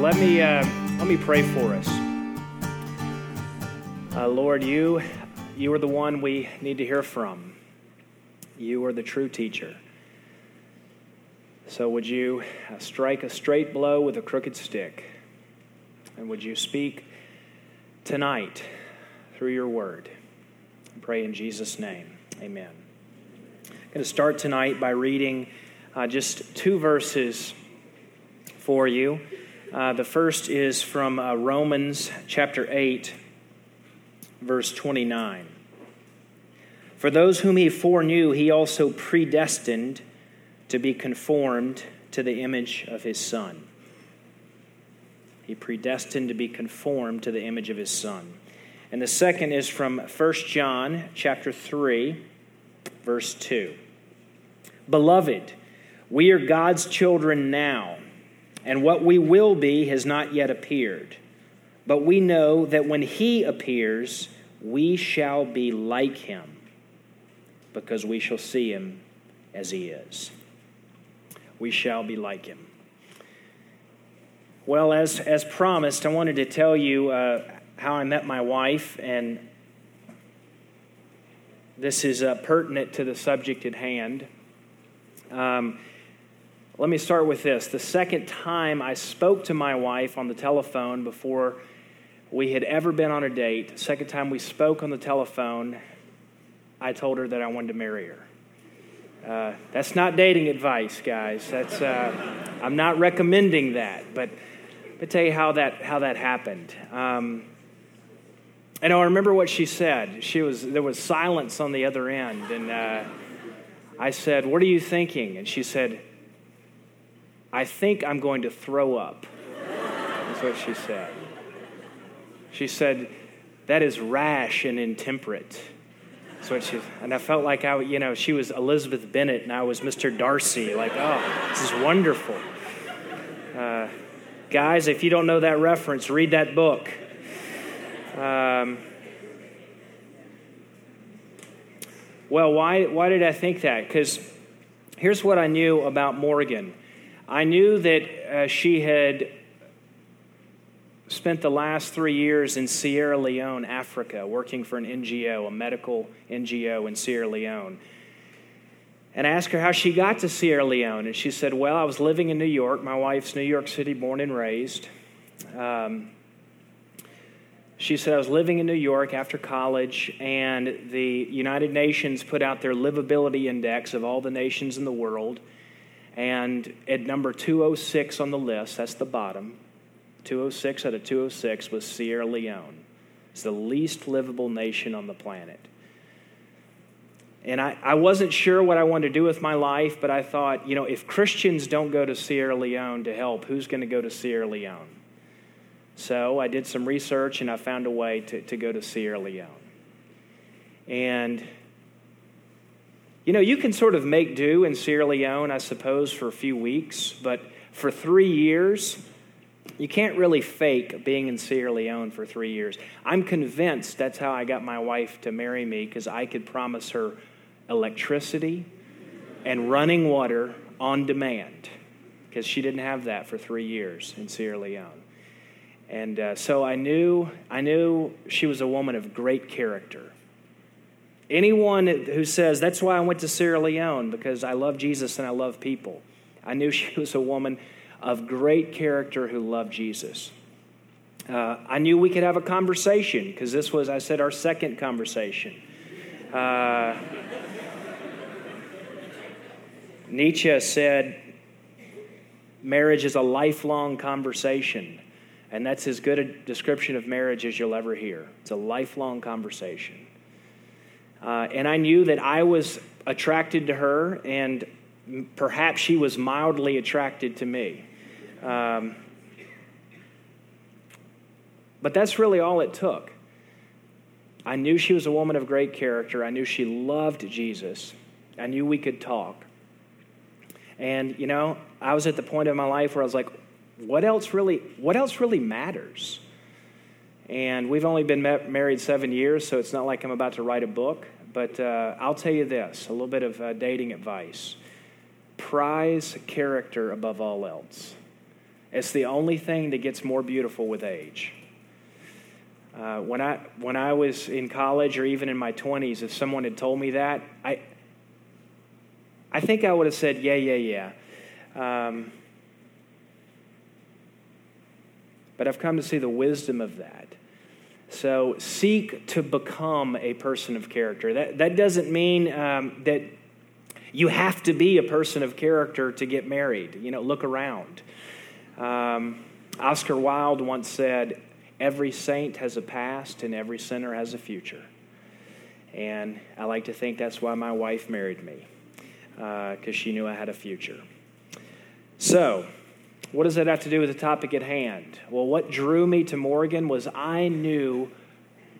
let me uh, let me pray for us. Uh, Lord, you you are the one we need to hear from. You are the true teacher. So would you uh, strike a straight blow with a crooked stick, and would you speak tonight through your word? I pray in Jesus' name. Amen. I'm going to start tonight by reading uh, just two verses for you. Uh, the first is from uh, Romans chapter 8, verse 29. For those whom he foreknew, he also predestined to be conformed to the image of his Son. He predestined to be conformed to the image of his Son. And the second is from 1 John chapter 3, verse 2. Beloved, we are God's children now and what we will be has not yet appeared. But we know that when he appears, we shall be like him, because we shall see him as he is. We shall be like him. Well, as, as promised, I wanted to tell you uh, how I met my wife, and this is uh, pertinent to the subject at hand. Um, let me start with this. The second time I spoke to my wife on the telephone before we had ever been on a date, second time we spoke on the telephone, I told her that I wanted to marry her. Uh, that's not dating advice, guys. That's uh, I'm not recommending that, but me tell you how that how that happened. Um, and I remember what she said. She was there was silence on the other end, and uh, I said, "What are you thinking?" And she said, I think I'm going to throw up. That's what she said. She said, That is rash and intemperate. That's what she, and I felt like I, you know, she was Elizabeth Bennet and I was Mr. Darcy. Like, oh, this is wonderful. Uh, guys, if you don't know that reference, read that book. Um, well, why, why did I think that? Because here's what I knew about Morgan. I knew that uh, she had spent the last three years in Sierra Leone, Africa, working for an NGO, a medical NGO in Sierra Leone. And I asked her how she got to Sierra Leone. And she said, Well, I was living in New York. My wife's New York City born and raised. Um, she said, I was living in New York after college, and the United Nations put out their livability index of all the nations in the world. And at number 206 on the list, that's the bottom, 206 out of 206 was Sierra Leone. It's the least livable nation on the planet. And I, I wasn't sure what I wanted to do with my life, but I thought, you know, if Christians don't go to Sierra Leone to help, who's going to go to Sierra Leone? So I did some research and I found a way to, to go to Sierra Leone. And you know, you can sort of make do in Sierra Leone, I suppose, for a few weeks, but for three years, you can't really fake being in Sierra Leone for three years. I'm convinced that's how I got my wife to marry me because I could promise her electricity and running water on demand because she didn't have that for three years in Sierra Leone. And uh, so I knew, I knew she was a woman of great character. Anyone who says, that's why I went to Sierra Leone, because I love Jesus and I love people. I knew she was a woman of great character who loved Jesus. Uh, I knew we could have a conversation, because this was, I said, our second conversation. Uh, Nietzsche said, marriage is a lifelong conversation. And that's as good a description of marriage as you'll ever hear. It's a lifelong conversation. Uh, and I knew that I was attracted to her, and perhaps she was mildly attracted to me. Um, but that's really all it took. I knew she was a woman of great character. I knew she loved Jesus. I knew we could talk. And, you know, I was at the point of my life where I was like, what else really, what else really matters? And we've only been married seven years, so it's not like I'm about to write a book. But uh, I'll tell you this a little bit of uh, dating advice prize character above all else. It's the only thing that gets more beautiful with age. Uh, when, I, when I was in college or even in my 20s, if someone had told me that, I, I think I would have said, yeah, yeah, yeah. Um, but I've come to see the wisdom of that. So seek to become a person of character. That, that doesn't mean um, that you have to be a person of character to get married. You know, look around. Um, Oscar Wilde once said, Every saint has a past and every sinner has a future. And I like to think that's why my wife married me, because uh, she knew I had a future. So, what does that have to do with the topic at hand? Well, what drew me to Morgan was I knew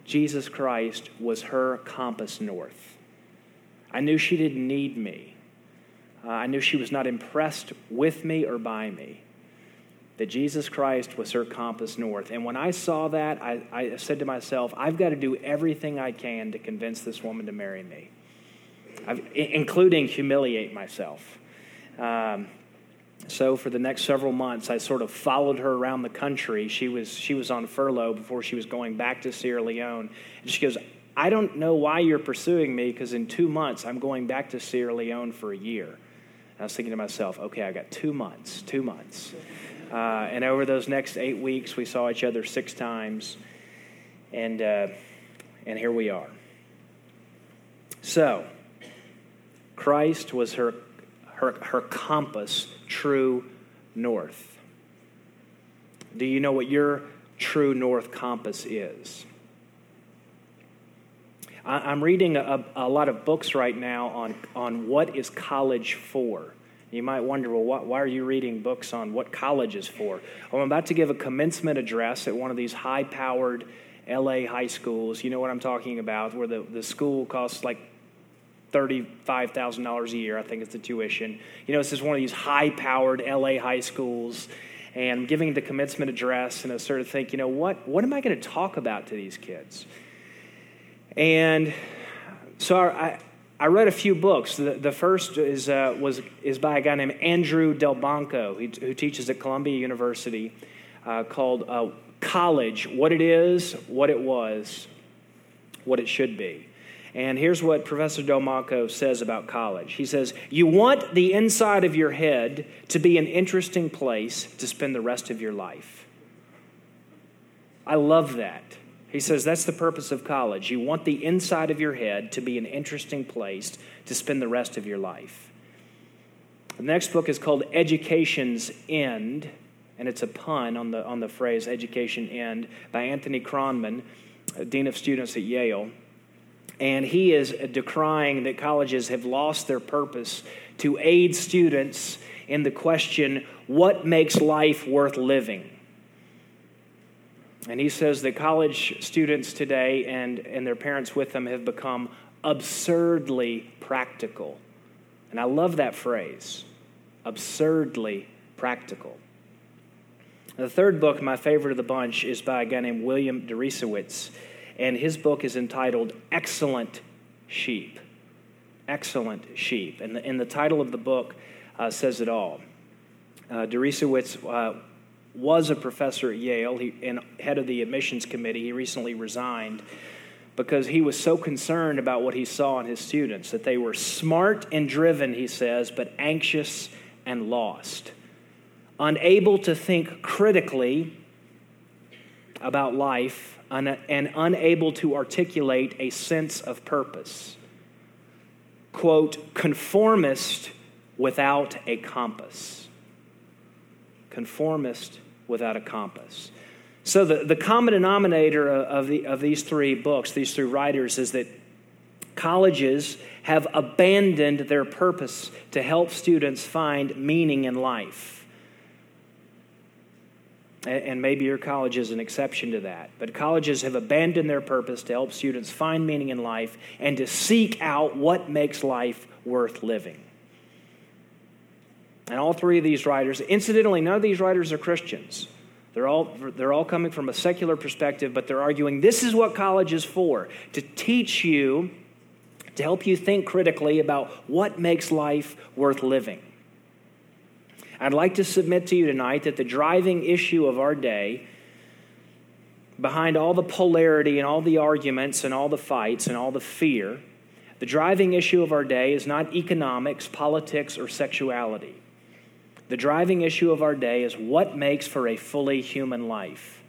Jesus Christ was her compass north. I knew she didn't need me. Uh, I knew she was not impressed with me or by me. That Jesus Christ was her compass north. And when I saw that, I, I said to myself, I've got to do everything I can to convince this woman to marry me, I've, including humiliate myself. Um, so for the next several months, I sort of followed her around the country. She was she was on furlough before she was going back to Sierra Leone, and she goes, "I don't know why you're pursuing me because in two months I'm going back to Sierra Leone for a year." And I was thinking to myself, "Okay, I got two months, two months." Uh, and over those next eight weeks, we saw each other six times, and uh, and here we are. So, Christ was her her, her compass true north. Do you know what your true north compass is? I'm reading a, a, lot of books right now on, on what is college for. You might wonder, well, what, why are you reading books on what college is for? Well, I'm about to give a commencement address at one of these high powered LA high schools. You know what I'm talking about, where the, the school costs like $35,000 a year, I think it's the tuition. You know, this is one of these high powered LA high schools. And I'm giving the commencement address, and I sort of think, you know, what, what am I going to talk about to these kids? And so I, I read a few books. The, the first is, uh, was, is by a guy named Andrew Delbanco, who, who teaches at Columbia University, uh, called uh, College What It Is, What It Was, What It Should Be. And here's what Professor Delbanco says about college. He says, You want the inside of your head to be an interesting place to spend the rest of your life. I love that. He says that's the purpose of college. You want the inside of your head to be an interesting place to spend the rest of your life. The next book is called Education's End, and it's a pun on the, on the phrase education end by Anthony Kronman, Dean of Students at Yale. And he is decrying that colleges have lost their purpose to aid students in the question what makes life worth living? And he says that college students today and, and their parents with them have become absurdly practical. And I love that phrase absurdly practical. The third book, my favorite of the bunch, is by a guy named William Deresiewicz and his book is entitled Excellent Sheep. Excellent Sheep. And the, and the title of the book uh, says it all. Uh, Deresiewicz uh, was a professor at Yale he, and head of the admissions committee. He recently resigned because he was so concerned about what he saw in his students that they were smart and driven, he says, but anxious and lost, unable to think critically about life and unable to articulate a sense of purpose. Quote, conformist without a compass. Conformist without a compass. So, the, the common denominator of, the, of these three books, these three writers, is that colleges have abandoned their purpose to help students find meaning in life and maybe your college is an exception to that. But colleges have abandoned their purpose to help students find meaning in life and to seek out what makes life worth living. And all three of these writers, incidentally, none of these writers are Christians. They're all, they're all coming from a secular perspective, but they're arguing this is what college is for to teach you, to help you think critically about what makes life worth living. I'd like to submit to you tonight that the driving issue of our day, behind all the polarity and all the arguments and all the fights and all the fear, the driving issue of our day is not economics, politics, or sexuality. The driving issue of our day is what makes for a fully human life.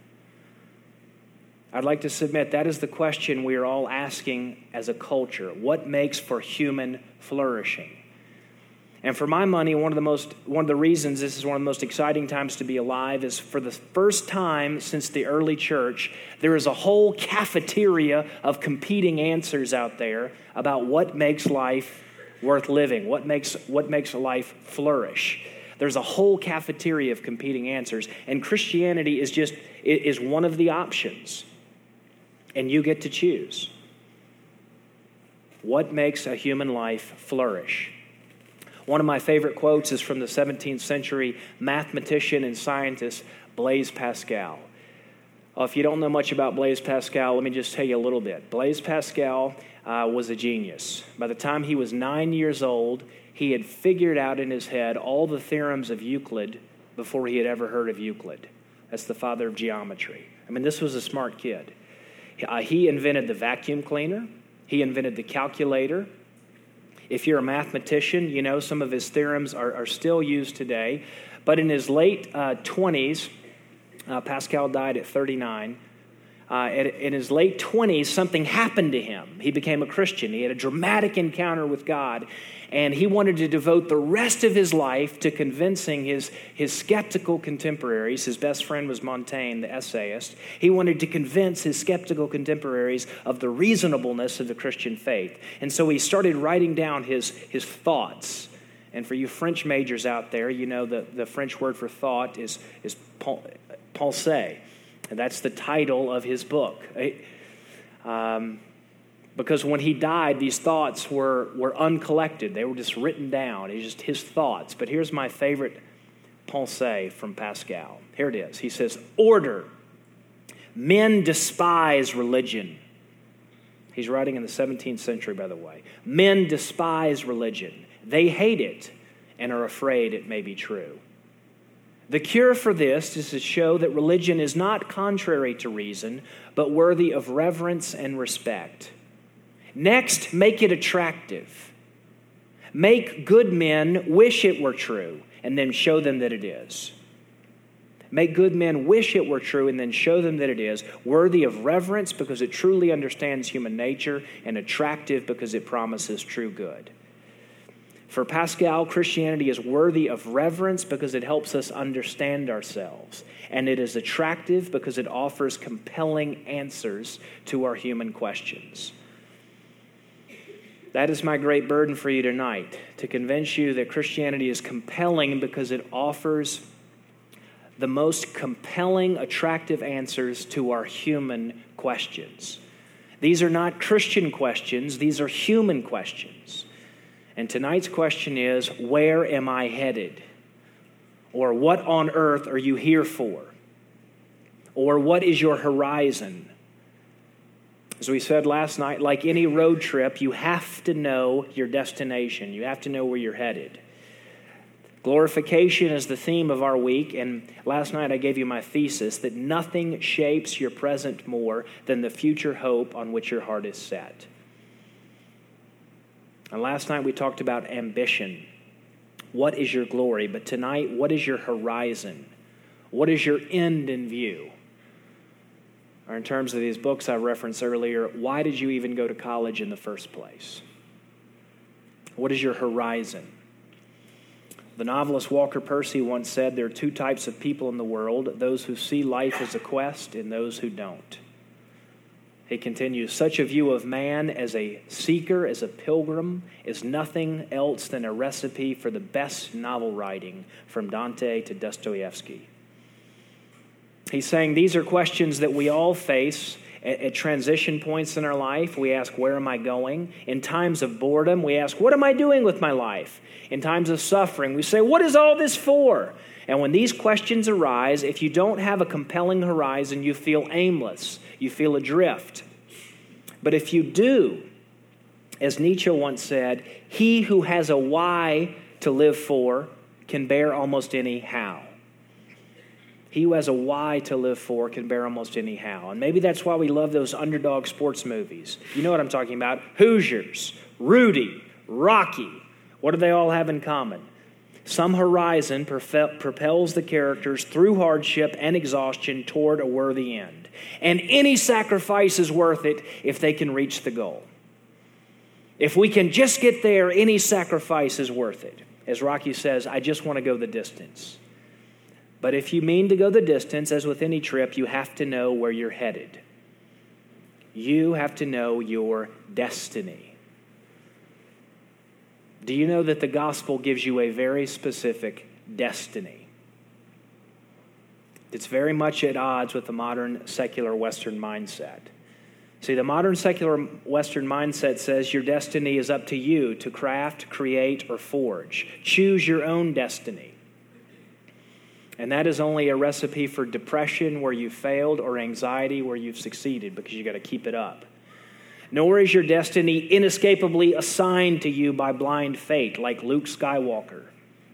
I'd like to submit that is the question we are all asking as a culture. What makes for human flourishing? And for my money, one of the most one of the reasons this is one of the most exciting times to be alive is for the first time since the early church, there is a whole cafeteria of competing answers out there about what makes life worth living, what makes what makes life flourish. There's a whole cafeteria of competing answers, and Christianity is just is one of the options. And you get to choose. What makes a human life flourish? One of my favorite quotes is from the 17th century mathematician and scientist Blaise Pascal. Uh, if you don't know much about Blaise Pascal, let me just tell you a little bit. Blaise Pascal uh, was a genius. By the time he was nine years old, he had figured out in his head all the theorems of Euclid before he had ever heard of Euclid. That's the father of geometry. I mean, this was a smart kid. Uh, he invented the vacuum cleaner, he invented the calculator, if you're a mathematician, you know some of his theorems are, are still used today. But in his late uh, 20s, uh, Pascal died at 39. Uh, in his late 20s, something happened to him. He became a Christian. He had a dramatic encounter with God, and he wanted to devote the rest of his life to convincing his, his skeptical contemporaries. His best friend was Montaigne, the essayist. He wanted to convince his skeptical contemporaries of the reasonableness of the Christian faith. And so he started writing down his, his thoughts. And for you French majors out there, you know the, the French word for thought is, is pensée. And that's the title of his book. Um, because when he died, these thoughts were, were uncollected. They were just written down. It's just his thoughts. But here's my favorite pensée from Pascal. Here it is. He says, Order. Men despise religion. He's writing in the 17th century, by the way. Men despise religion. They hate it and are afraid it may be true. The cure for this is to show that religion is not contrary to reason, but worthy of reverence and respect. Next, make it attractive. Make good men wish it were true, and then show them that it is. Make good men wish it were true, and then show them that it is, worthy of reverence because it truly understands human nature, and attractive because it promises true good. For Pascal, Christianity is worthy of reverence because it helps us understand ourselves. And it is attractive because it offers compelling answers to our human questions. That is my great burden for you tonight to convince you that Christianity is compelling because it offers the most compelling, attractive answers to our human questions. These are not Christian questions, these are human questions. And tonight's question is Where am I headed? Or what on earth are you here for? Or what is your horizon? As we said last night, like any road trip, you have to know your destination, you have to know where you're headed. Glorification is the theme of our week, and last night I gave you my thesis that nothing shapes your present more than the future hope on which your heart is set. And last night we talked about ambition. What is your glory? But tonight, what is your horizon? What is your end in view? Or, in terms of these books I referenced earlier, why did you even go to college in the first place? What is your horizon? The novelist Walker Percy once said there are two types of people in the world those who see life as a quest and those who don't. He continues Such a view of man as a seeker, as a pilgrim, is nothing else than a recipe for the best novel writing from Dante to Dostoevsky. He's saying these are questions that we all face at, at, transition points in our life. We ask, Where am I going? In times of boredom, we ask, What am I doing with my life? In times of suffering, we say, What is all this for? And when these questions arise, if you don't have a compelling horizon, you feel aimless you feel adrift. But if you do, as Nietzsche once said, he who has a why to live for can bear almost any how. He who has a why to live for can bear almost any how. And maybe that's why we love those underdog sports movies. You know what I'm talking about Hoosiers, Rudy, Rocky. What do they all have in common? Some horizon propels the characters through hardship and exhaustion toward a worthy end. And any sacrifice is worth it if they can reach the goal. If we can just get there, any sacrifice is worth it. As Rocky says, I just want to go the distance. But if you mean to go the distance, as with any trip, you have to know where you're headed. You have to know your destiny. Do you know that the gospel gives you a very specific destiny? It's very much at odds with the modern secular Western mindset. See, the modern secular Western mindset says your destiny is up to you to craft, create, or forge. Choose your own destiny. And that is only a recipe for depression where you failed or anxiety where you've succeeded because you've got to keep it up nor is your destiny inescapably assigned to you by blind fate, like Luke Skywalker.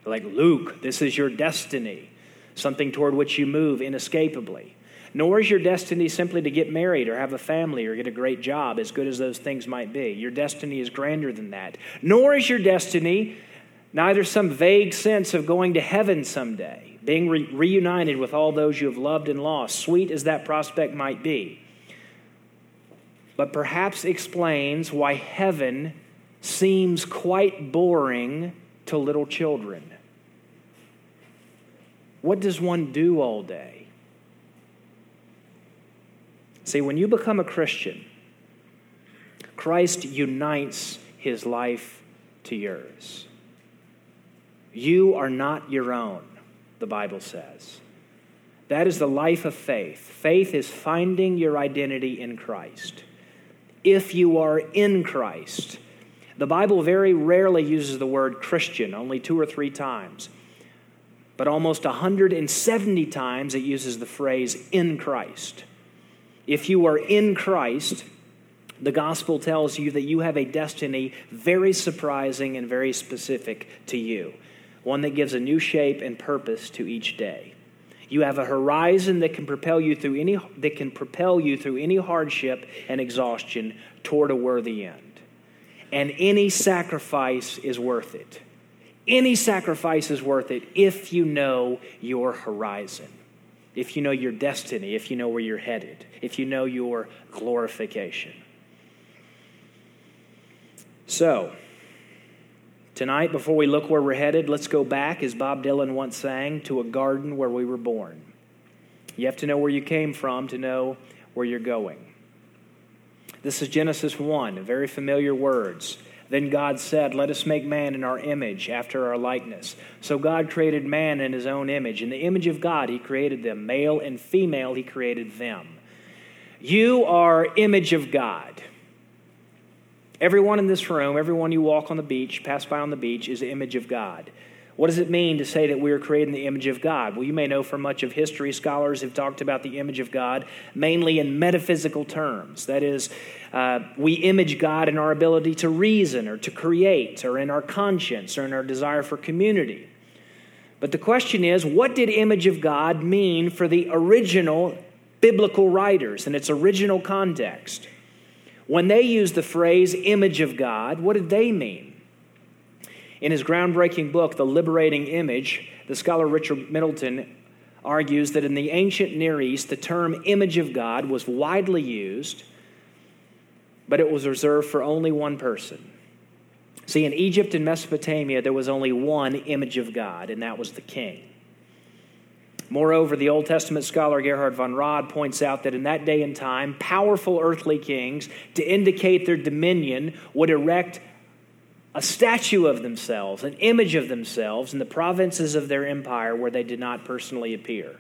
Like, Luke, this is your destiny, something toward which you move inescapably. Nor is your destiny simply to get married or have a family or get a great job, as good as those things might be. Your destiny is grander than that. Nor is your destiny neither some vague sense of going to heaven someday, being re- reunited with all those you have loved and lost, sweet as that prospect might be but perhaps explains why heaven seems quite boring to little children. What does one do all day? See, when you become a Christian, Christ unites his life to yours. You are not your own, the Bible says. That is the life of faith. Faith is finding your identity in Christ if you are in Christ. The Bible very rarely uses the word Christian, only two or three times. But almost 170 times it uses the phrase in Christ. If you are in Christ, the gospel tells you that you have a destiny very surprising and very specific to you, one that gives a new shape and purpose to each day. You have a horizon that can propel you through any that can propel you through any hardship and exhaustion toward a worthy end. And any sacrifice is worth it. Any sacrifice is worth it if you know your horizon, if you know your destiny, if you know where you're headed, if you know your glorification. So, Tonight, before we look where we're headed, let's go back, as Bob Dylan once sang, to a garden where we were born. You have to know where you came from to know where you're going. This is Genesis 1, very familiar words. Then God said, Let us make man in our image, after our likeness. So God created man in his own image. In the image of God, he created them. Male and female, he created them. You are image of God. Everyone in this room, everyone you walk on the beach, pass by on the beach, is image of God. What does it mean to say that we are created in the image of God? Well, you may know from much of history, scholars have talked about the image of God mainly in metaphysical terms. That is, uh, we image God in our ability to reason or to create, or in our conscience, or in our desire for community. But the question is, what did image of God mean for the original biblical writers in its original context? When they used the phrase image of God, what did they mean? In his groundbreaking book, The Liberating Image, the scholar Richard Middleton argues that in the ancient Near East, the term image of God was widely used, but it was reserved for only one person. See, in Egypt and Mesopotamia, there was only one image of God, and that was the king. Moreover, the Old Testament scholar Gerhard von Rad points out that in that day and time, powerful earthly kings, to indicate their dominion, would erect a statue of themselves, an image of themselves in the provinces of their empire where they did not personally appear.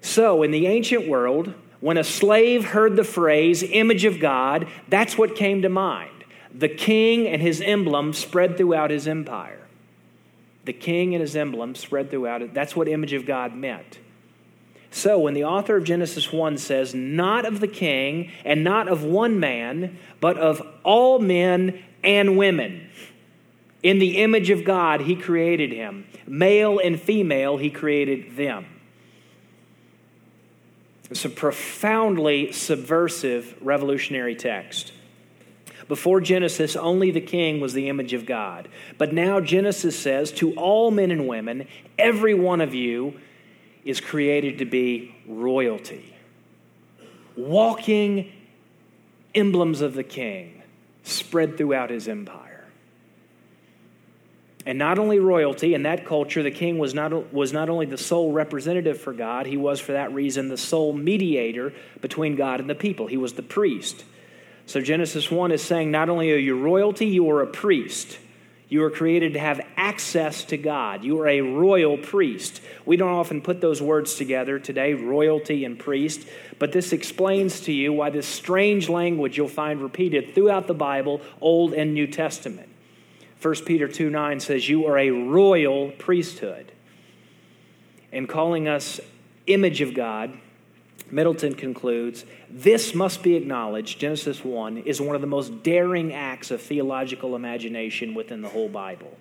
So, in the ancient world, when a slave heard the phrase image of God, that's what came to mind. The king and his emblem spread throughout his empire the king and his emblem spread throughout it. That's what image of God meant. So, when the author of Genesis 1 says, not of the king and not of one man, but of all men and women, In the image of God, He created him. Male and female, He created them. It's a profoundly subversive, revolutionary text. Before Genesis, only the king was the image of God. But now Genesis says to all men and women, every one of you is created to be royalty, walking emblems of the king spread throughout his empire. And not only royalty, in that culture, the king was not, was not only the sole representative for God, he was, for that reason, the sole mediator between God and the people. He was the priest. So Genesis 1 is saying not only are you royalty, you are a priest. You are created to have access to God. You are a royal priest. We don't often put those words together today, royalty and priest, but this explains to you why this strange language you'll find repeated throughout the Bible, Old and New Testament. 1 Peter 2 9 says, You are a royal priesthood. And calling us image of God, Middleton concludes, this must be acknowledged, Genesis 1 is one of the most daring acts of theological imagination within the whole Bible.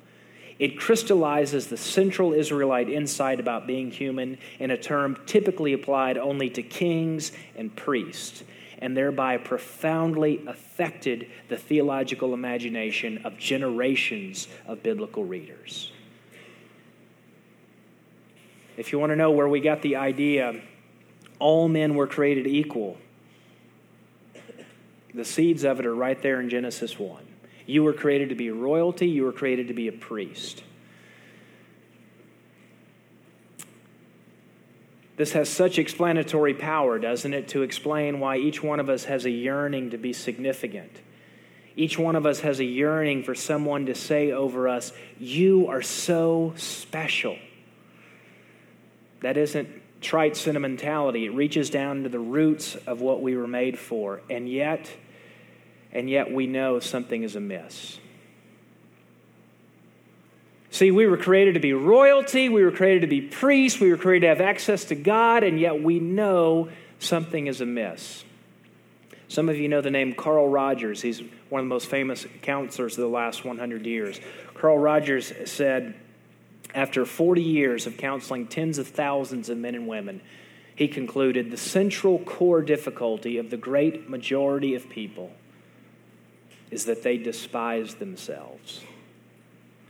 It crystallizes the central Israelite insight about being human in a term typically applied only to kings and priests and thereby profoundly affected the theological imagination of generations of biblical readers. If you want to know where we got the idea, all men were created equal, the seeds of it are right there in Genesis 1. You were created to be royalty, you were created to be a priest. This has such explanatory power, doesn't it, to explain why each one of us has a yearning to be significant. Each one of us has a yearning for someone to say over us, You are so special. That isn't trite sentimentality. It reaches down to the roots of what we were made for. And yet, and yet we know something is amiss. See, we were created to be royalty, we were created to be priests, we were created to have access to God, and yet we know something is amiss. Some of you know the name Carl Rogers. He's one of the most famous counselors of the last 100 years. Carl Rogers said, after 40 years of counseling tens of thousands of men and women, he concluded the central core difficulty of the great majority of people is that they despise themselves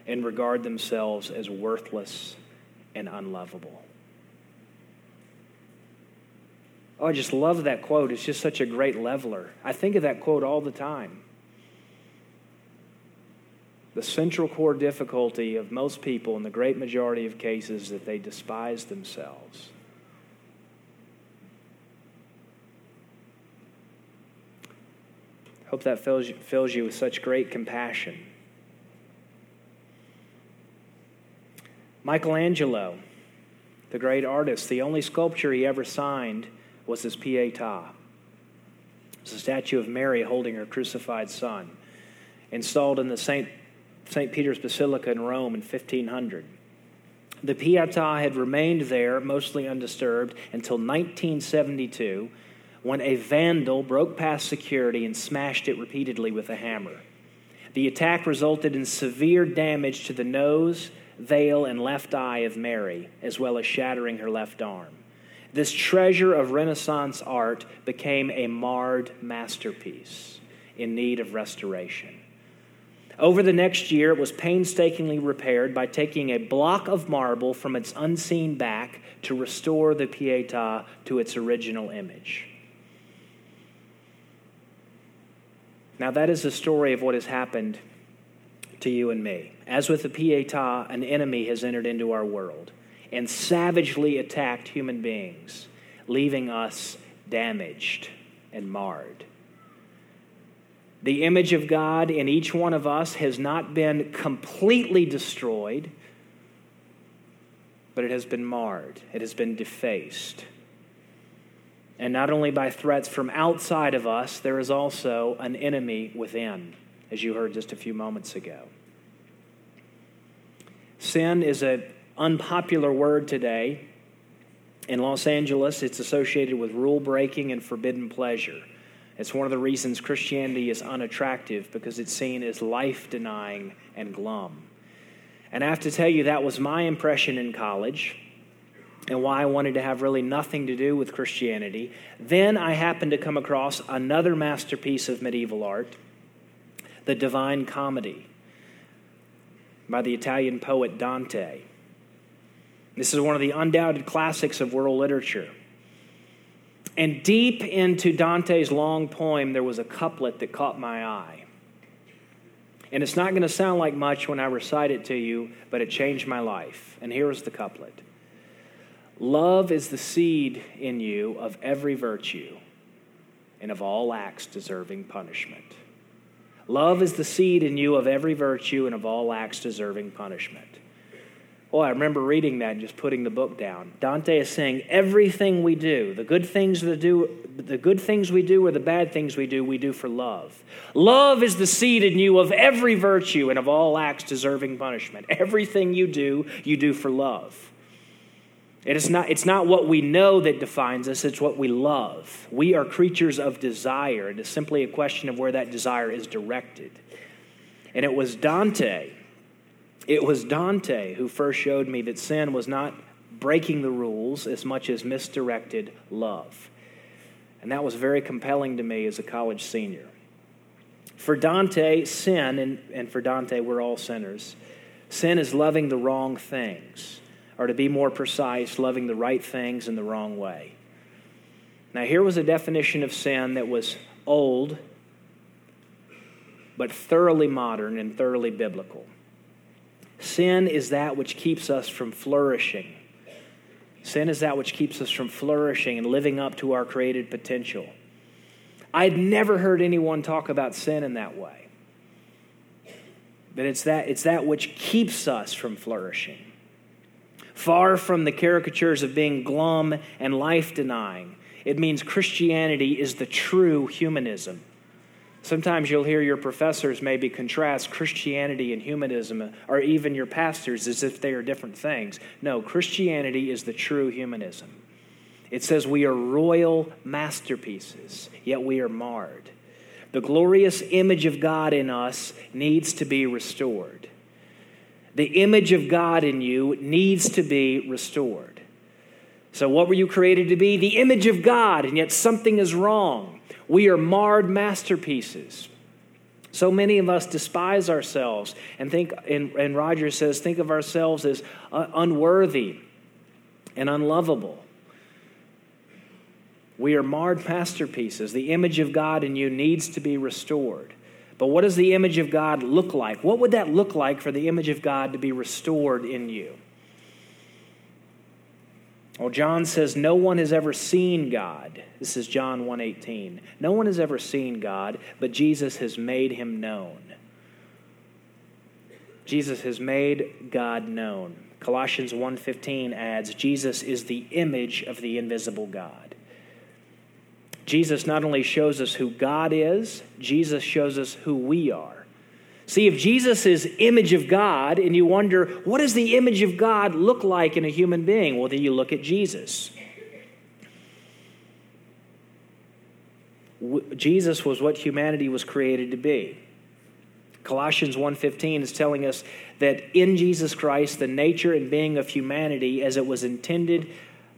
and regard themselves as worthless and unlovable. Oh, I just love that quote. It's just such a great leveler. I think of that quote all the time. The central core difficulty of most people, in the great majority of cases, that they despise themselves. Hope that fills you, fills you with such great compassion Michelangelo, the great artist, the only sculpture he ever signed was his Pietà. It's a statue of Mary holding her crucified son, installed in the St. St. Peter's Basilica in Rome in 1500. The Pietà had remained there, mostly undisturbed, until 1972, when a vandal broke past security and smashed it repeatedly with a hammer. The attack resulted in severe damage to the nose veil, and left eye of Mary, as well as shattering her left arm. This treasure of Renaissance art became a marred masterpiece in need of restoration. Over the next year, it was painstakingly repaired by taking a block of marble from its unseen back to restore the Pietà to its original image. Now, that is the story of what has happened to you and me. As with the Pietà, an enemy has entered into our world and savagely attacked human beings, leaving us damaged and marred. The image of God in each one of us has not been completely destroyed, but it has been marred, it has been defaced. And not only by threats from outside of us, there is also an enemy within as you heard just a few moments ago. Sin is an unpopular word today. In Los Angeles, it's associated with rule breaking and forbidden pleasure. It's one of the reasons Christianity is unattractive because it's seen as life denying and glum. And I have to tell you, that was my impression in college and why I wanted to have really nothing to do with Christianity. Then I happened to come across another masterpiece of medieval art, The Divine Comedy, by the Italian poet Dante. This is one of the undoubted classics of world literature. And deep into Dante's long poem, there was a couplet that caught my eye. And it's not going to sound like much when I recite it to you, but it changed my life. And here is the couplet Love is the seed in you of every virtue and of all acts deserving punishment. Love is the seed in you of every virtue and of all acts deserving punishment. Oh, I remember reading that and just putting the book down. Dante is saying everything we do, the good things that do, the good things we do or the bad things we do, we do for love. Love is the seed in you of every virtue and of all acts deserving punishment. Everything you do, you do for love. It is not, it's not what we know that defines us, it's what we love. We are creatures of desire. It is simply a question of where that desire is directed. And it was Dante it was Dante who first showed me that sin was not breaking the rules as much as misdirected love. And that was very compelling to me as a college senior. For Dante, sin, and, and for Dante, we're all sinners, sin is loving the wrong things, or to be more precise, loving the right things in the wrong way. Now, here was a definition of sin that was old, but thoroughly modern and thoroughly biblical. Sin is that which keeps us from flourishing. Sin is that which keeps us from flourishing and living up to our created potential. I'd never heard anyone talk about sin in that way. But it's that, it's that which keeps us from flourishing. Far from the caricatures of being glum and life denying, it means Christianity is the true humanism. Sometimes you'll hear your professors maybe contrast Christianity and humanism, or even your pastors as if they are different things. No, Christianity is the true humanism. It says we are royal masterpieces, yet we are marred. The glorious image of God in us needs to be restored. The image of God in you needs to be restored. So, what were you created to be? The image of God, and yet something is wrong. We are marred masterpieces. So many of us despise ourselves and think, and, and Roger says, think of ourselves as uh, unworthy and unlovable. We are marred masterpieces. The image of God in you needs to be restored. But what does the image of God look like? What would that look like for the image of God to be restored in you? Well, John says no one has ever seen God. This is John 1:18. No one has ever seen God, but Jesus has made him known. Jesus has made God known. Colossians 1:15 adds Jesus is the image of the invisible God. Jesus not only shows us who God is, Jesus shows us who we are. See, if Jesus is image of God, and you wonder, what does the image of God look like in a human being? Well, then you look at Jesus. Jesus was what humanity was created to be. Colossians 1:15 is telling us that in Jesus Christ the nature and being of humanity as it was intended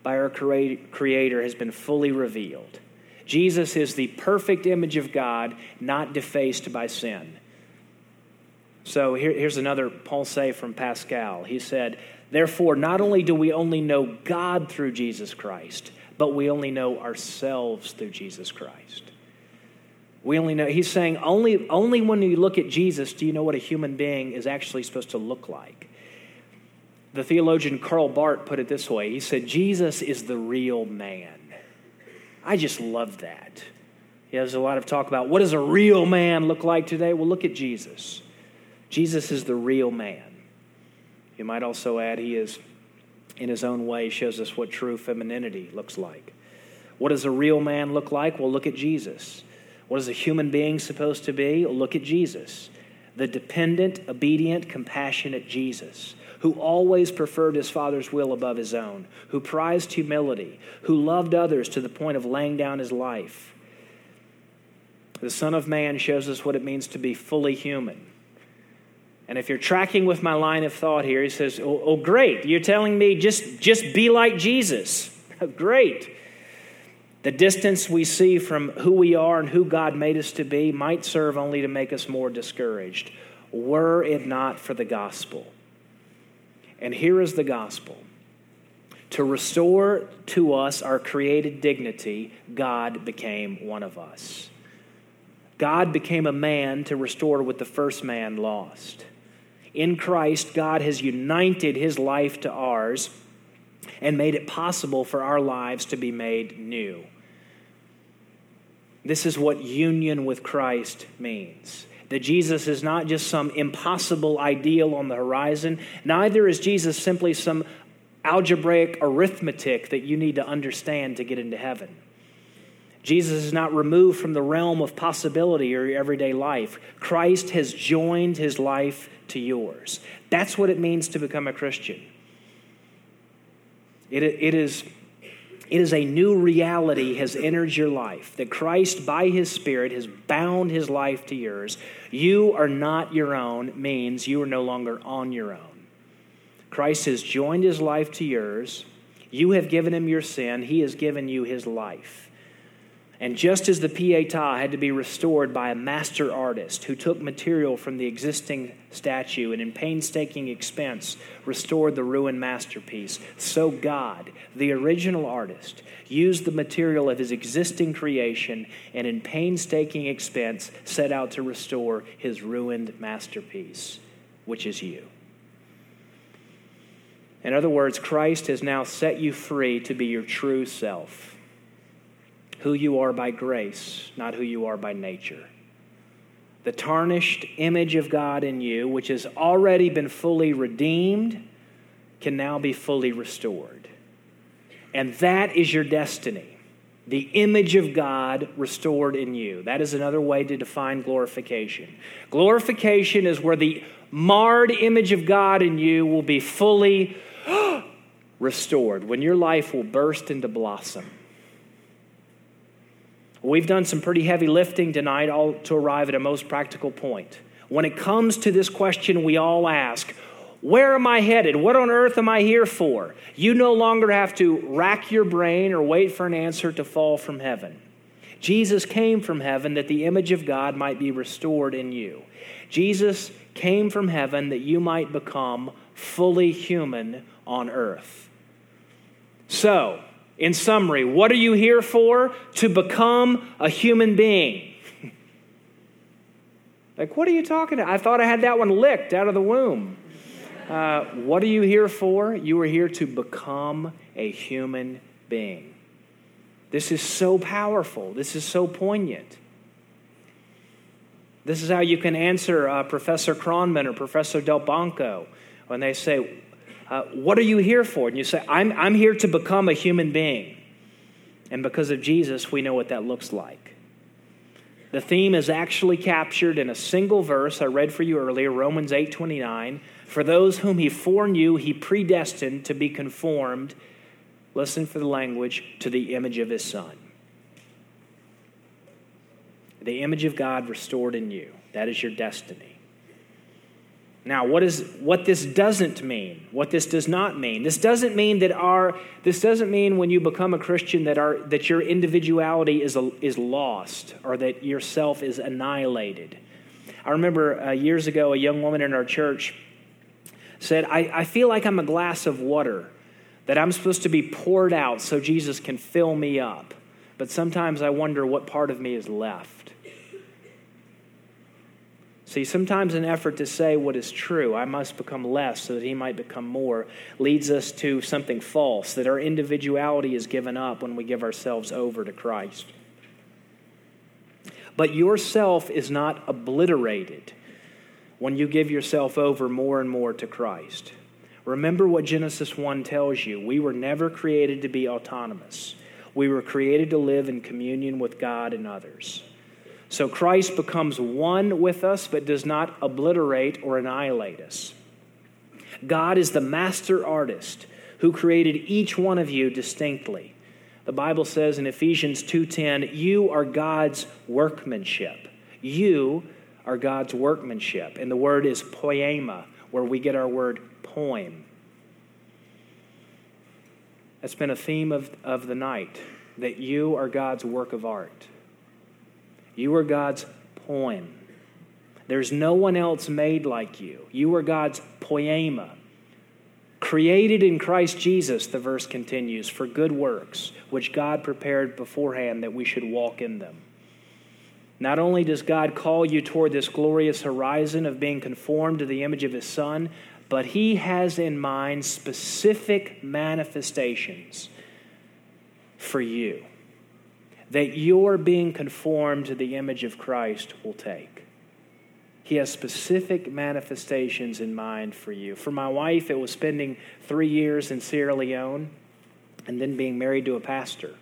by our creator has been fully revealed. Jesus is the perfect image of God, not defaced by sin. So here, here's another pensée from Pascal. He said, Therefore, not only do we only know God through Jesus Christ, but we only know ourselves through Jesus Christ. We only know, he's saying, only, only when you look at Jesus do you know what a human being is actually supposed to look like. The theologian Karl Barth put it this way He said, Jesus is the real man. I just love that. He has a lot of talk about what does a real man look like today? Well, look at Jesus. Jesus is the real man. You might also add, he is, in his own way, shows us what true femininity looks like. What does a real man look like? Well, look at Jesus. What is a human being supposed to be? Well, look at Jesus. The dependent, obedient, compassionate Jesus, who always preferred his Father's will above his own, who prized humility, who loved others to the point of laying down his life the Son of Man shows us what it means to be fully human. And if you're tracking with my line of thought here, he says, Oh, oh great, you're telling me just, just be like Jesus. great. The distance we see from who we are and who God made us to be might serve only to make us more discouraged, were it not for the gospel. And here is the gospel to restore to us our created dignity, God became one of us. God became a man to restore what the first man lost. In Christ, God has united his life to ours and made it possible for our lives to be made new. This is what union with Christ means. That Jesus is not just some impossible ideal on the horizon, neither is Jesus simply some algebraic arithmetic that you need to understand to get into heaven. Jesus is not removed from the realm of possibility or your everyday life. Christ has joined his life to yours. That's what it means to become a Christian. It, it, is, it is a new reality has entered your life, that Christ, by his Spirit, has bound his life to yours. You are not your own, means you are no longer on your own. Christ has joined his life to yours. You have given him your sin, he has given you his life. And just as the Pietà had to be restored by a master artist who took material from the existing statue and in painstaking expense restored the ruined masterpiece, so God, the original artist, used the material of his existing creation and in painstaking expense set out to restore his ruined masterpiece, which is you. In other words, Christ has now set you free to be your true self who you are by grace, not who you are by nature. The tarnished image of God in you, which has already been fully redeemed, can now be fully restored. And that is your destiny. The image of God restored in you. That is another way to define glorification. Glorification is where the marred image of God in you will be fully restored, when your life will burst into blossom. We've done some pretty heavy lifting tonight, all to arrive at a most practical point. When it comes to this question, we all ask, Where am I headed? What on earth am I here for? You no longer have to rack your brain or wait for an answer to fall from heaven. Jesus came from heaven that the image of God might be restored in you. Jesus came from heaven that you might become fully human on earth. So, in summary, what are you here for? To become a human being. like, what are you talking about? I thought I had that one licked out of the womb. Uh, what are you here for? You are here to become a human being. This is so powerful. This is so poignant. This is how you can answer uh, Professor Kronman or Professor Delbanco when they say, uh, What are you here for? And you say, I'm, I'm here to become a human being. And because of Jesus, we know what that looks like. The theme is actually captured in a single verse I read for you earlier, Romans 8:29. For those whom he foreknew, he predestined to be conformed, listen for the language, to the image of his son. The image of God restored in you. That is your destiny. Now, what is what this doesn't mean? What this does not mean? This doesn't mean that our this doesn't mean when you become a Christian that our that your individuality is a, is lost or that yourself is annihilated. I remember uh, years ago a young woman in our church said, I, "I feel like I'm a glass of water that I'm supposed to be poured out so Jesus can fill me up, but sometimes I wonder what part of me is left." See, sometimes an effort to say what is true, I must become less so that he might become more, leads us to something false, that our individuality is given up when we give ourselves over to Christ. But yourself is not obliterated when you give yourself over more and more to Christ. Remember what Genesis 1 tells you. We were never created to be autonomous. We were created to live in communion with God and others. So Christ becomes one with us, but does not obliterate or annihilate us. God is the master artist who created each one of you distinctly. The Bible says in Ephesians 2:10, "You are God's workmanship." You are God's workmanship. And the word is poema, where we get our word poem. That's been a theme of, of the night that you are God's work of art. You are God's poem. There's no one else made like you. You are God's poema. Created in Christ Jesus, the verse continues, for good works, which God prepared beforehand that we should walk in them. Not only does God call you toward this glorious horizon of being conformed to the image of His Son, but He has in mind specific manifestations for you that your being conformed to the image of Christ will take. He has specific manifestations in mind for you. For my wife, it was spending three years in Sierra Leone and then being married to a pastor.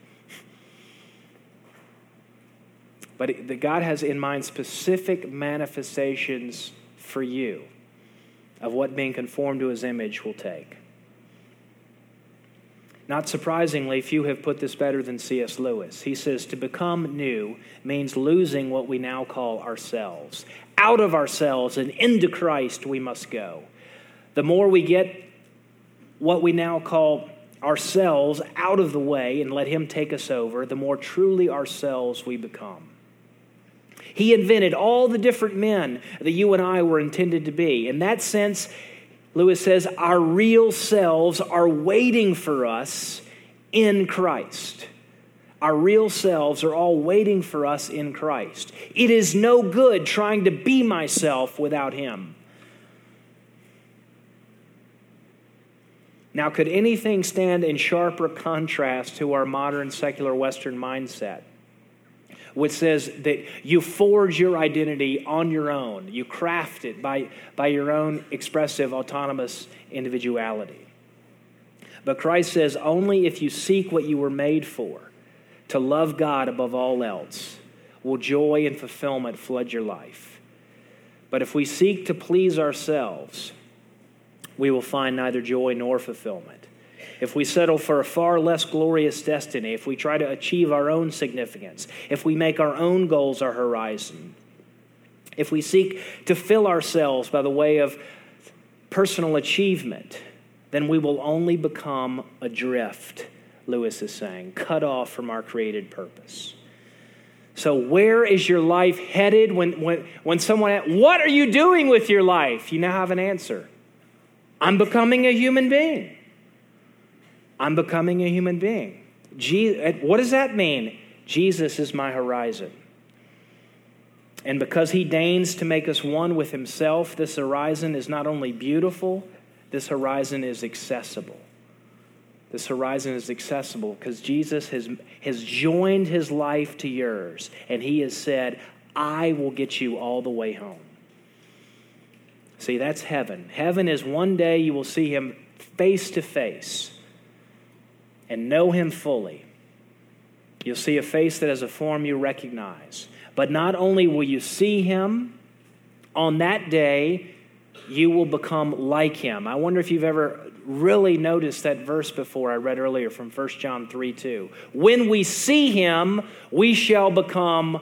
But that God has in mind specific manifestations for you of what being conformed to his image will take. Not surprisingly, few have put this better than C.S. Lewis. He says, To become new means losing what we now call ourselves. Out of ourselves and into Christ we must go. The more we get what we now call ourselves out of the way and let Him take us over, the more truly ourselves we become. He invented all the different men that you and I were intended to be. In that sense, Lewis says, our real selves are waiting for us in Christ. Our real selves are all waiting for us in Christ. It is no good trying to be myself without Him. Now, could anything stand in sharper contrast to our modern secular Western mindset? Which says that you forge your identity on your own. You craft it by, by your own expressive, autonomous individuality. But Christ says only if you seek what you were made for, to love God above all else, will joy and fulfillment flood your life. But if we seek to please ourselves, we will find neither joy nor fulfillment if we settle for a far less glorious destiny, if we try to achieve our own significance, if we make our own goals our horizon, if we seek to fill ourselves by the way of personal achievement, then we will only become adrift, Lewis is saying, cut off from our created purpose. So, where is your life headed when, when, when someone asks, What are you doing with your life? You now have an answer I'm becoming a human being. I'm becoming a human being. what does that mean? Jesus is my horizon. And because he deigns to make us one with himself, this horizon is not only beautiful, this horizon is accessible. This horizon is accessible because Jesus has, has joined his life to yours, and he has said, I will get you all the way home. See, that's heaven. Heaven is one day you will see him face to face and know him fully, you'll see a face that has a form you recognize. But not only will you see him, on that day, you will become like him. I wonder if you've ever really noticed that verse before I read earlier from 1 John 3 2. When we see him, we shall become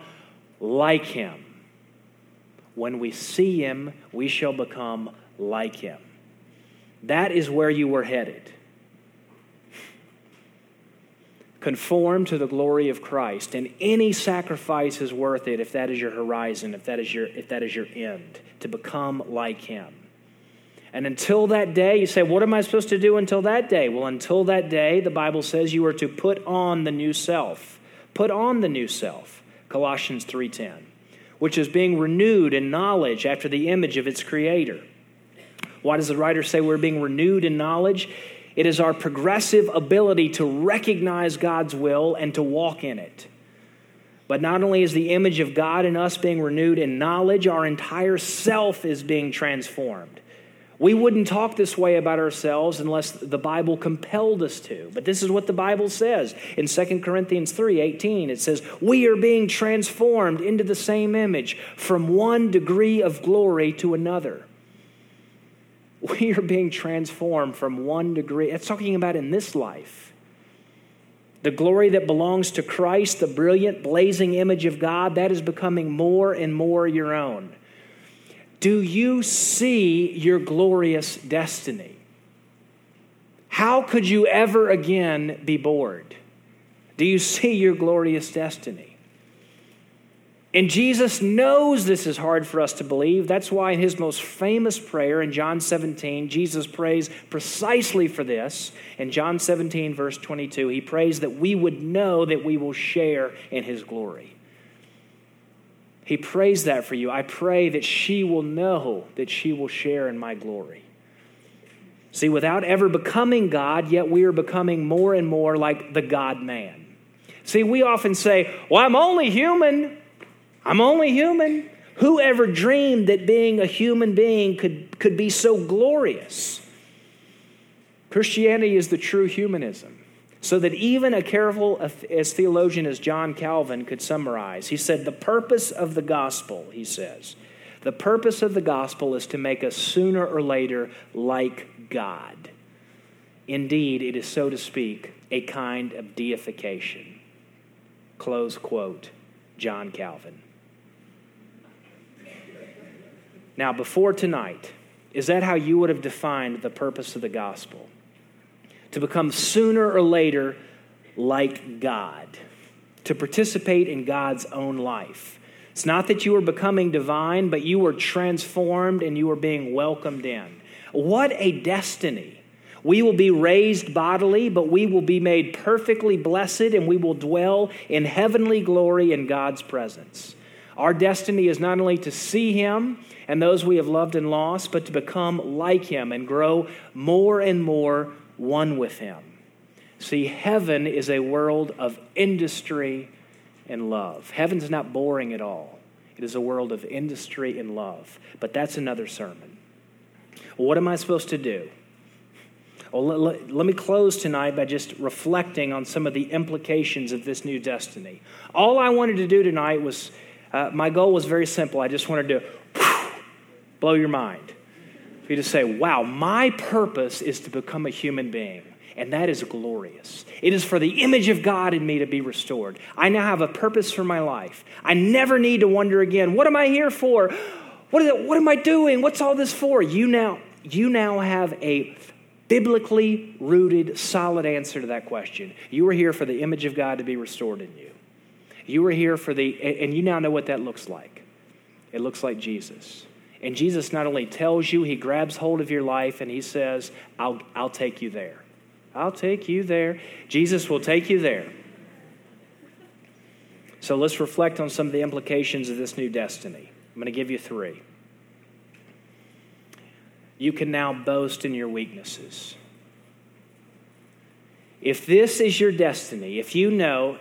like him. When we see him, we shall become like him. That is where you were headed conform to the glory of Christ. And any sacrifice is worth it if that is your horizon, if that is your, if that is your end, to become like Him. And until that day, you say, What am I supposed to do until that day? Well, until that day, the Bible says you are to put on the new self. Put on the new self, Colossians 3:10, which is being renewed in knowledge after the image of its creator. Why does the writer say we're being renewed in knowledge? It is our progressive ability to recognize God's will and to walk in it. But not only is the image of God in us being renewed in knowledge, our entire self is being transformed. We wouldn't talk this way about ourselves unless the Bible compelled us to. But this is what the Bible says in 2 Corinthians 3:18. It says, "We are being transformed into the same image from one degree of glory to another." We are being transformed from one degree. It's talking about in this life. The glory that belongs to Christ, the brilliant, blazing image of God, that is becoming more and more your own. Do you see your glorious destiny? How could you ever again be bored? Do you see your glorious destiny? And Jesus knows this is hard for us to believe. That's why, in his most famous prayer in John 17, Jesus prays precisely for this. In John 17, verse 22, he prays that we would know that we will share in his glory. He prays that for you. I pray that she will know that she will share in my glory. See, without ever becoming God, yet we are becoming more and more like the God man. See, we often say, Well, I'm only human. I'm only human. Who ever dreamed that being a human being could, could be so glorious? Christianity is the true humanism. So that even a careful as theologian as John Calvin could summarize, he said, The purpose of the gospel, he says, the purpose of the gospel is to make us sooner or later like God. Indeed, it is, so to speak, a kind of deification. Close quote, John Calvin. Now, before tonight, is that how you would have defined the purpose of the gospel? To become sooner or later like God, to participate in God's own life. It's not that you were becoming divine, but you were transformed and you were being welcomed in. What a destiny! We will be raised bodily, but we will be made perfectly blessed and we will dwell in heavenly glory in God's presence. Our destiny is not only to see Him and those we have loved and lost, but to become like Him and grow more and more one with Him. See, heaven is a world of industry and love. Heaven's not boring at all, it is a world of industry and love. But that's another sermon. What am I supposed to do? Well, let, let, let, me close tonight by just reflecting on some of the implications of this new destiny. All I wanted to do tonight was uh, my goal was very simple. I just wanted to whew, blow your mind. For you to say, wow, my purpose is to become a human being. And that is glorious. It is for the image of God in me to be restored. I now have a purpose for my life. I never need to wonder again, what am I here for? What, is it, what am I doing? What's all this for? You now, you now have a biblically rooted, solid answer to that question. You are here for the image of God to be restored in you. You were here for the, and you now know what that looks like. It looks like Jesus. And Jesus not only tells you, he grabs hold of your life and he says, I'll, I'll take you there. I'll take you there. Jesus will take you there. So let's reflect on some of the implications of this new destiny. I'm going to give you three. You can now boast in your weaknesses. If this is your destiny, if you know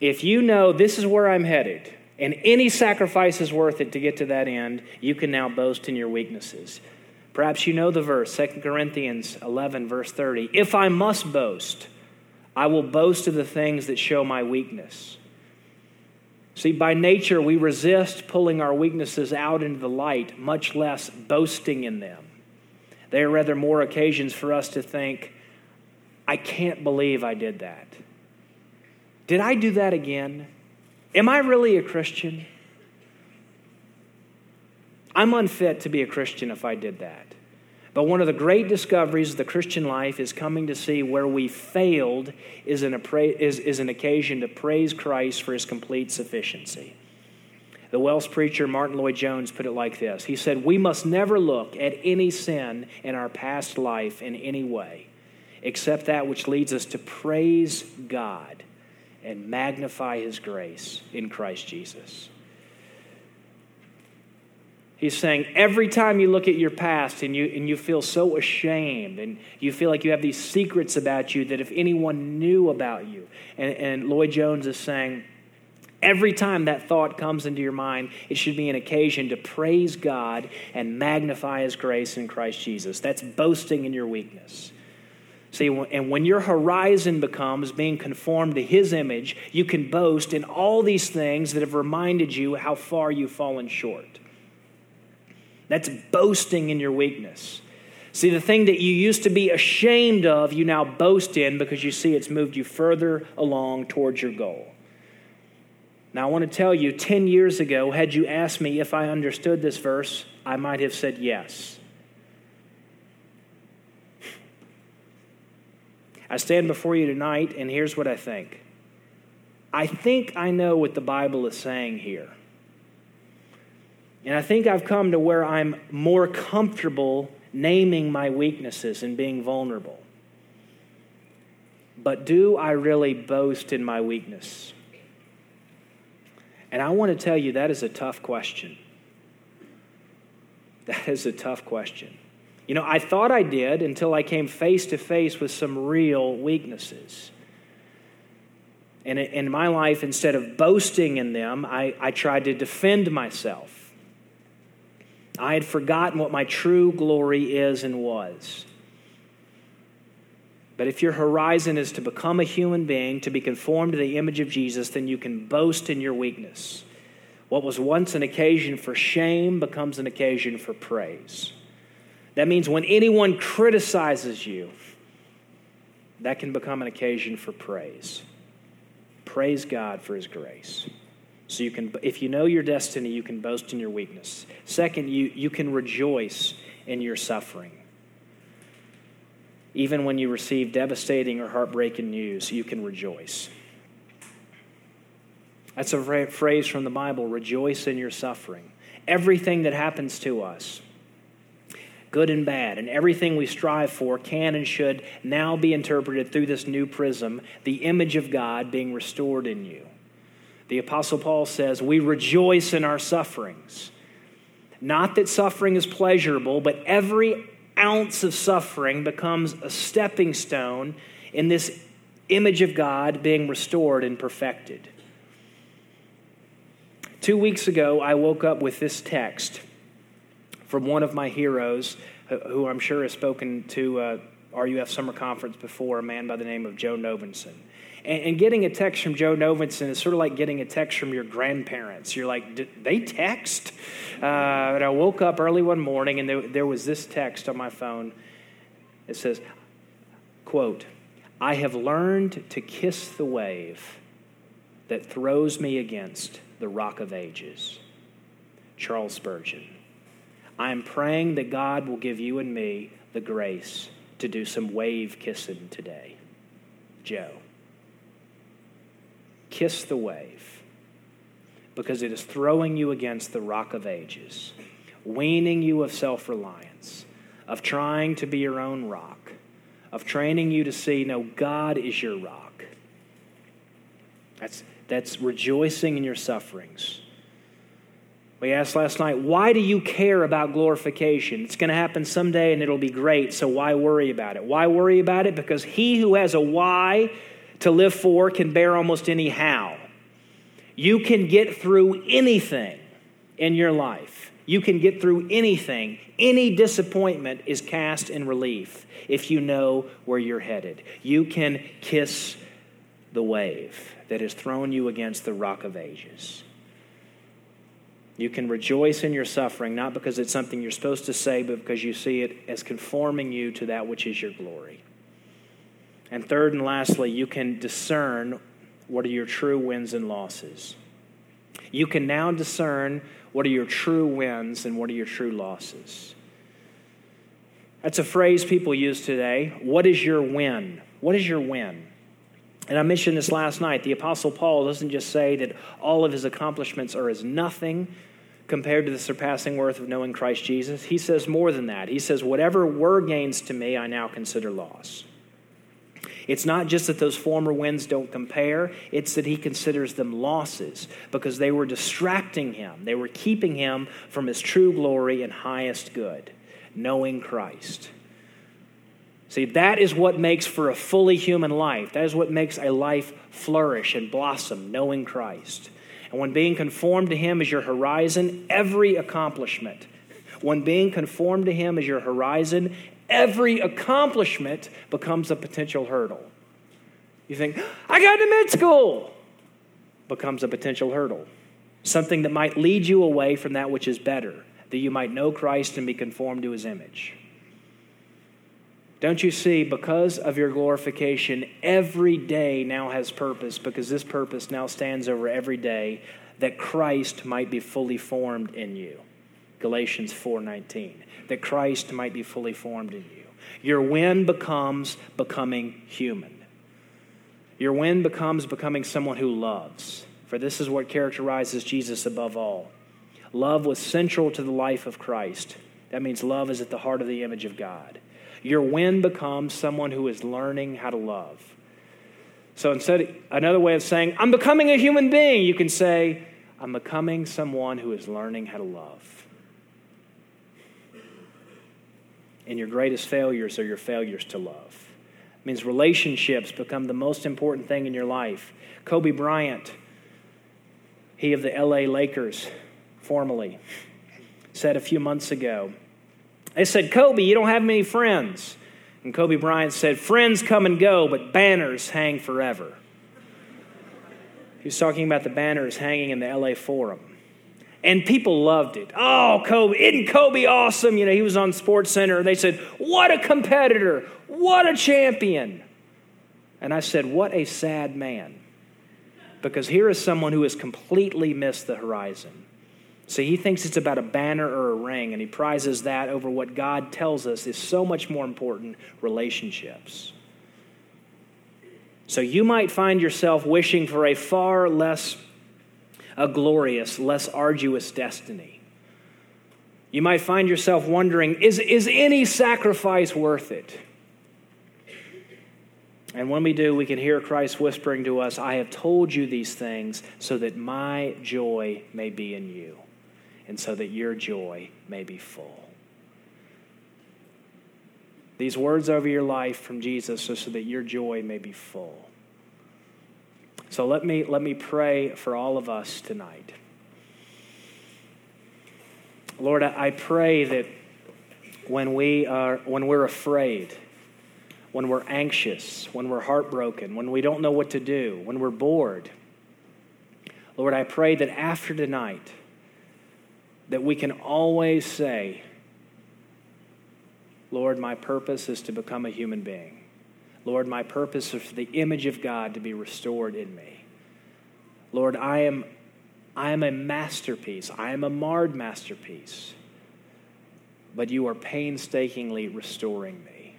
if you know this is where I'm headed, and any sacrifice is worth it to get to that end, you can now boast in your weaknesses. Perhaps you know the verse, 2 Corinthians 11, verse 30. If I must boast, I will boast of the things that show my weakness. See, by nature, we resist pulling our weaknesses out into the light, much less boasting in them. They are rather more occasions for us to think, I can't believe I did that. Did I do that again? Am I really a Christian? I'm unfit to be a Christian if I did that. But one of the great discoveries of the Christian life is coming to see where we failed is an, is, is an occasion to praise Christ for his complete sufficiency. The Welsh preacher Martyn Lloyd-Jones put it like this He said, We must never look at any sin in our past life in any way except that which leads us to praise God and magnify his grace in Christ Jesus. He's saying every time you look at your past and you, and you feel so ashamed and you feel like you have these secrets about you that if anyone knew about you, and, and Lloyd-Jones is saying, every time that thought comes into your mind, it should be an occasion to praise God and magnify his grace in Christ Jesus. That's boasting in your weakness. See, and when your horizon becomes being conformed to His image, you can boast in all these things that have reminded you how far you've fallen short. That's boasting in your weakness. See, the thing that you used to be ashamed of, you now boast in because you see it's moved you further along towards your goal. Now, I want to tell you 10 years ago, had you asked me if I understood this verse, I might have said yes. I stand before you tonight, and here's what I think I think I know what the Bible is saying here. And I think I've come to where I'm more comfortable naming my weaknesses and being vulnerable. But do I really boast in my weakness? And I want to tell you that is a tough question. That is a tough question. You know, I thought I did until I came face to face with some real weaknesses. And in my life, instead of boasting in them, I, I tried to defend myself. I had forgotten what my true glory is and was. But if your horizon is to become a human being, to be conformed to the image of Jesus, then you can boast in your weakness. What was once an occasion for shame becomes an occasion for praise. That means when anyone criticizes you, that can become an occasion for praise. Praise God for his grace. So you can if you know your destiny, you can boast in your weakness. Second, you, you can rejoice in your suffering. Even when you receive devastating or heartbreaking news, you can rejoice. That's a phrase from the Bible rejoice in your suffering. Everything that happens to us, good and bad, and everything we strive for can and should now be interpreted through this new prism, the image of God being restored in you. The Apostle Paul says, We rejoice in our sufferings. Not that suffering is pleasurable, but every ounce of suffering becomes a stepping stone in this image of God being restored and perfected. Two weeks ago, I woke up with this text from one of my heroes, who I'm sure has spoken to uh, RUF Summer Conference before, a man by the name of Joe Novenson. And, and, getting a text from Joe Novenson is sort of like getting a text from your grandparents. You're like, they text? Uh, and I woke up early one morning and there, there was this text on my phone. It says, quote, I have learned to kiss the wave that throws me against the rock of ages. Charles Spurgeon. I am praying that God will give you and me the grace to do some wave kissing today. Joe kiss the wave because it is throwing you against the rock of ages, weaning you of self reliance, of trying to be your own rock, of training you to see, no, God is your rock. That's, that's rejoicing in your sufferings. We asked last night, why do you care about glorification? It's going to happen someday and it'll be great, so why worry about it? Why worry about it? Because he who has a why to live for can bear almost any how. You can get through anything in your life. You can get through anything. Any disappointment is cast in relief if you know where you're headed. You can kiss the wave that has thrown you against the rock of ages. You can rejoice in your suffering, not because it's something you're supposed to say, but because you see it as conforming you to that which is your glory. And third and lastly, you can discern what are your true wins and losses. You can now discern what are your true wins and what are your true losses. That's a phrase people use today. What is your win? What is your win? And I mentioned this last night. The Apostle Paul doesn't just say that all of his accomplishments are as nothing compared to the surpassing worth of knowing Christ Jesus. He says more than that. He says, Whatever were gains to me, I now consider loss. It's not just that those former wins don't compare, it's that he considers them losses because they were distracting him. They were keeping him from his true glory and highest good, knowing Christ. See, that is what makes for a fully human life. That is what makes a life flourish and blossom, knowing Christ. And when being conformed to Him is your horizon, every accomplishment, when being conformed to Him is your horizon, every accomplishment becomes a potential hurdle. You think, I got to med school, becomes a potential hurdle. Something that might lead you away from that which is better, that you might know Christ and be conformed to his image. Don't you see, because of your glorification, every day now has purpose, because this purpose now stands over every day that Christ might be fully formed in you. Galatians 4:19. That Christ might be fully formed in you. Your win becomes becoming human. Your win becomes becoming someone who loves. For this is what characterizes Jesus above all. Love was central to the life of Christ. That means love is at the heart of the image of God. Your win becomes someone who is learning how to love. So instead, another way of saying, I'm becoming a human being, you can say, I'm becoming someone who is learning how to love. And your greatest failures are your failures to love. It means relationships become the most important thing in your life. Kobe Bryant, he of the LA Lakers, formerly, said a few months ago, they said, Kobe, you don't have many friends. And Kobe Bryant said, Friends come and go, but banners hang forever. He was talking about the banners hanging in the LA Forum. And people loved it. Oh, Kobe, isn't Kobe awesome? You know, he was on SportsCenter. They said, What a competitor! What a champion! And I said, What a sad man. Because here is someone who has completely missed the horizon. See, he thinks it's about a banner or a ring, and he prizes that over what God tells us is so much more important relationships. So you might find yourself wishing for a far less a glorious, less arduous destiny. You might find yourself wondering is, is any sacrifice worth it? And when we do, we can hear Christ whispering to us, I have told you these things so that my joy may be in you and so that your joy may be full. These words over your life from Jesus are so that your joy may be full. So let me, let me pray for all of us tonight. Lord, I pray that when, we are, when we're afraid, when we're anxious, when we're heartbroken, when we don't know what to do, when we're bored, Lord, I pray that after tonight, that we can always say, Lord, my purpose is to become a human being. Lord, my purpose is for the image of God to be restored in me. Lord, I am, I am a masterpiece. I am a marred masterpiece. But you are painstakingly restoring me.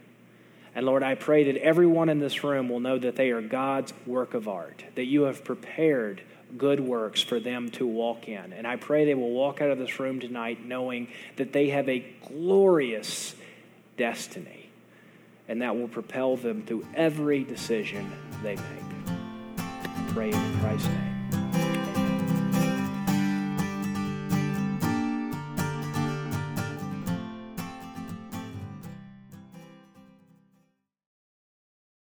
And Lord, I pray that everyone in this room will know that they are God's work of art, that you have prepared good works for them to walk in. And I pray they will walk out of this room tonight knowing that they have a glorious destiny, and that will propel them through every decision they make. Pray in Christ's name.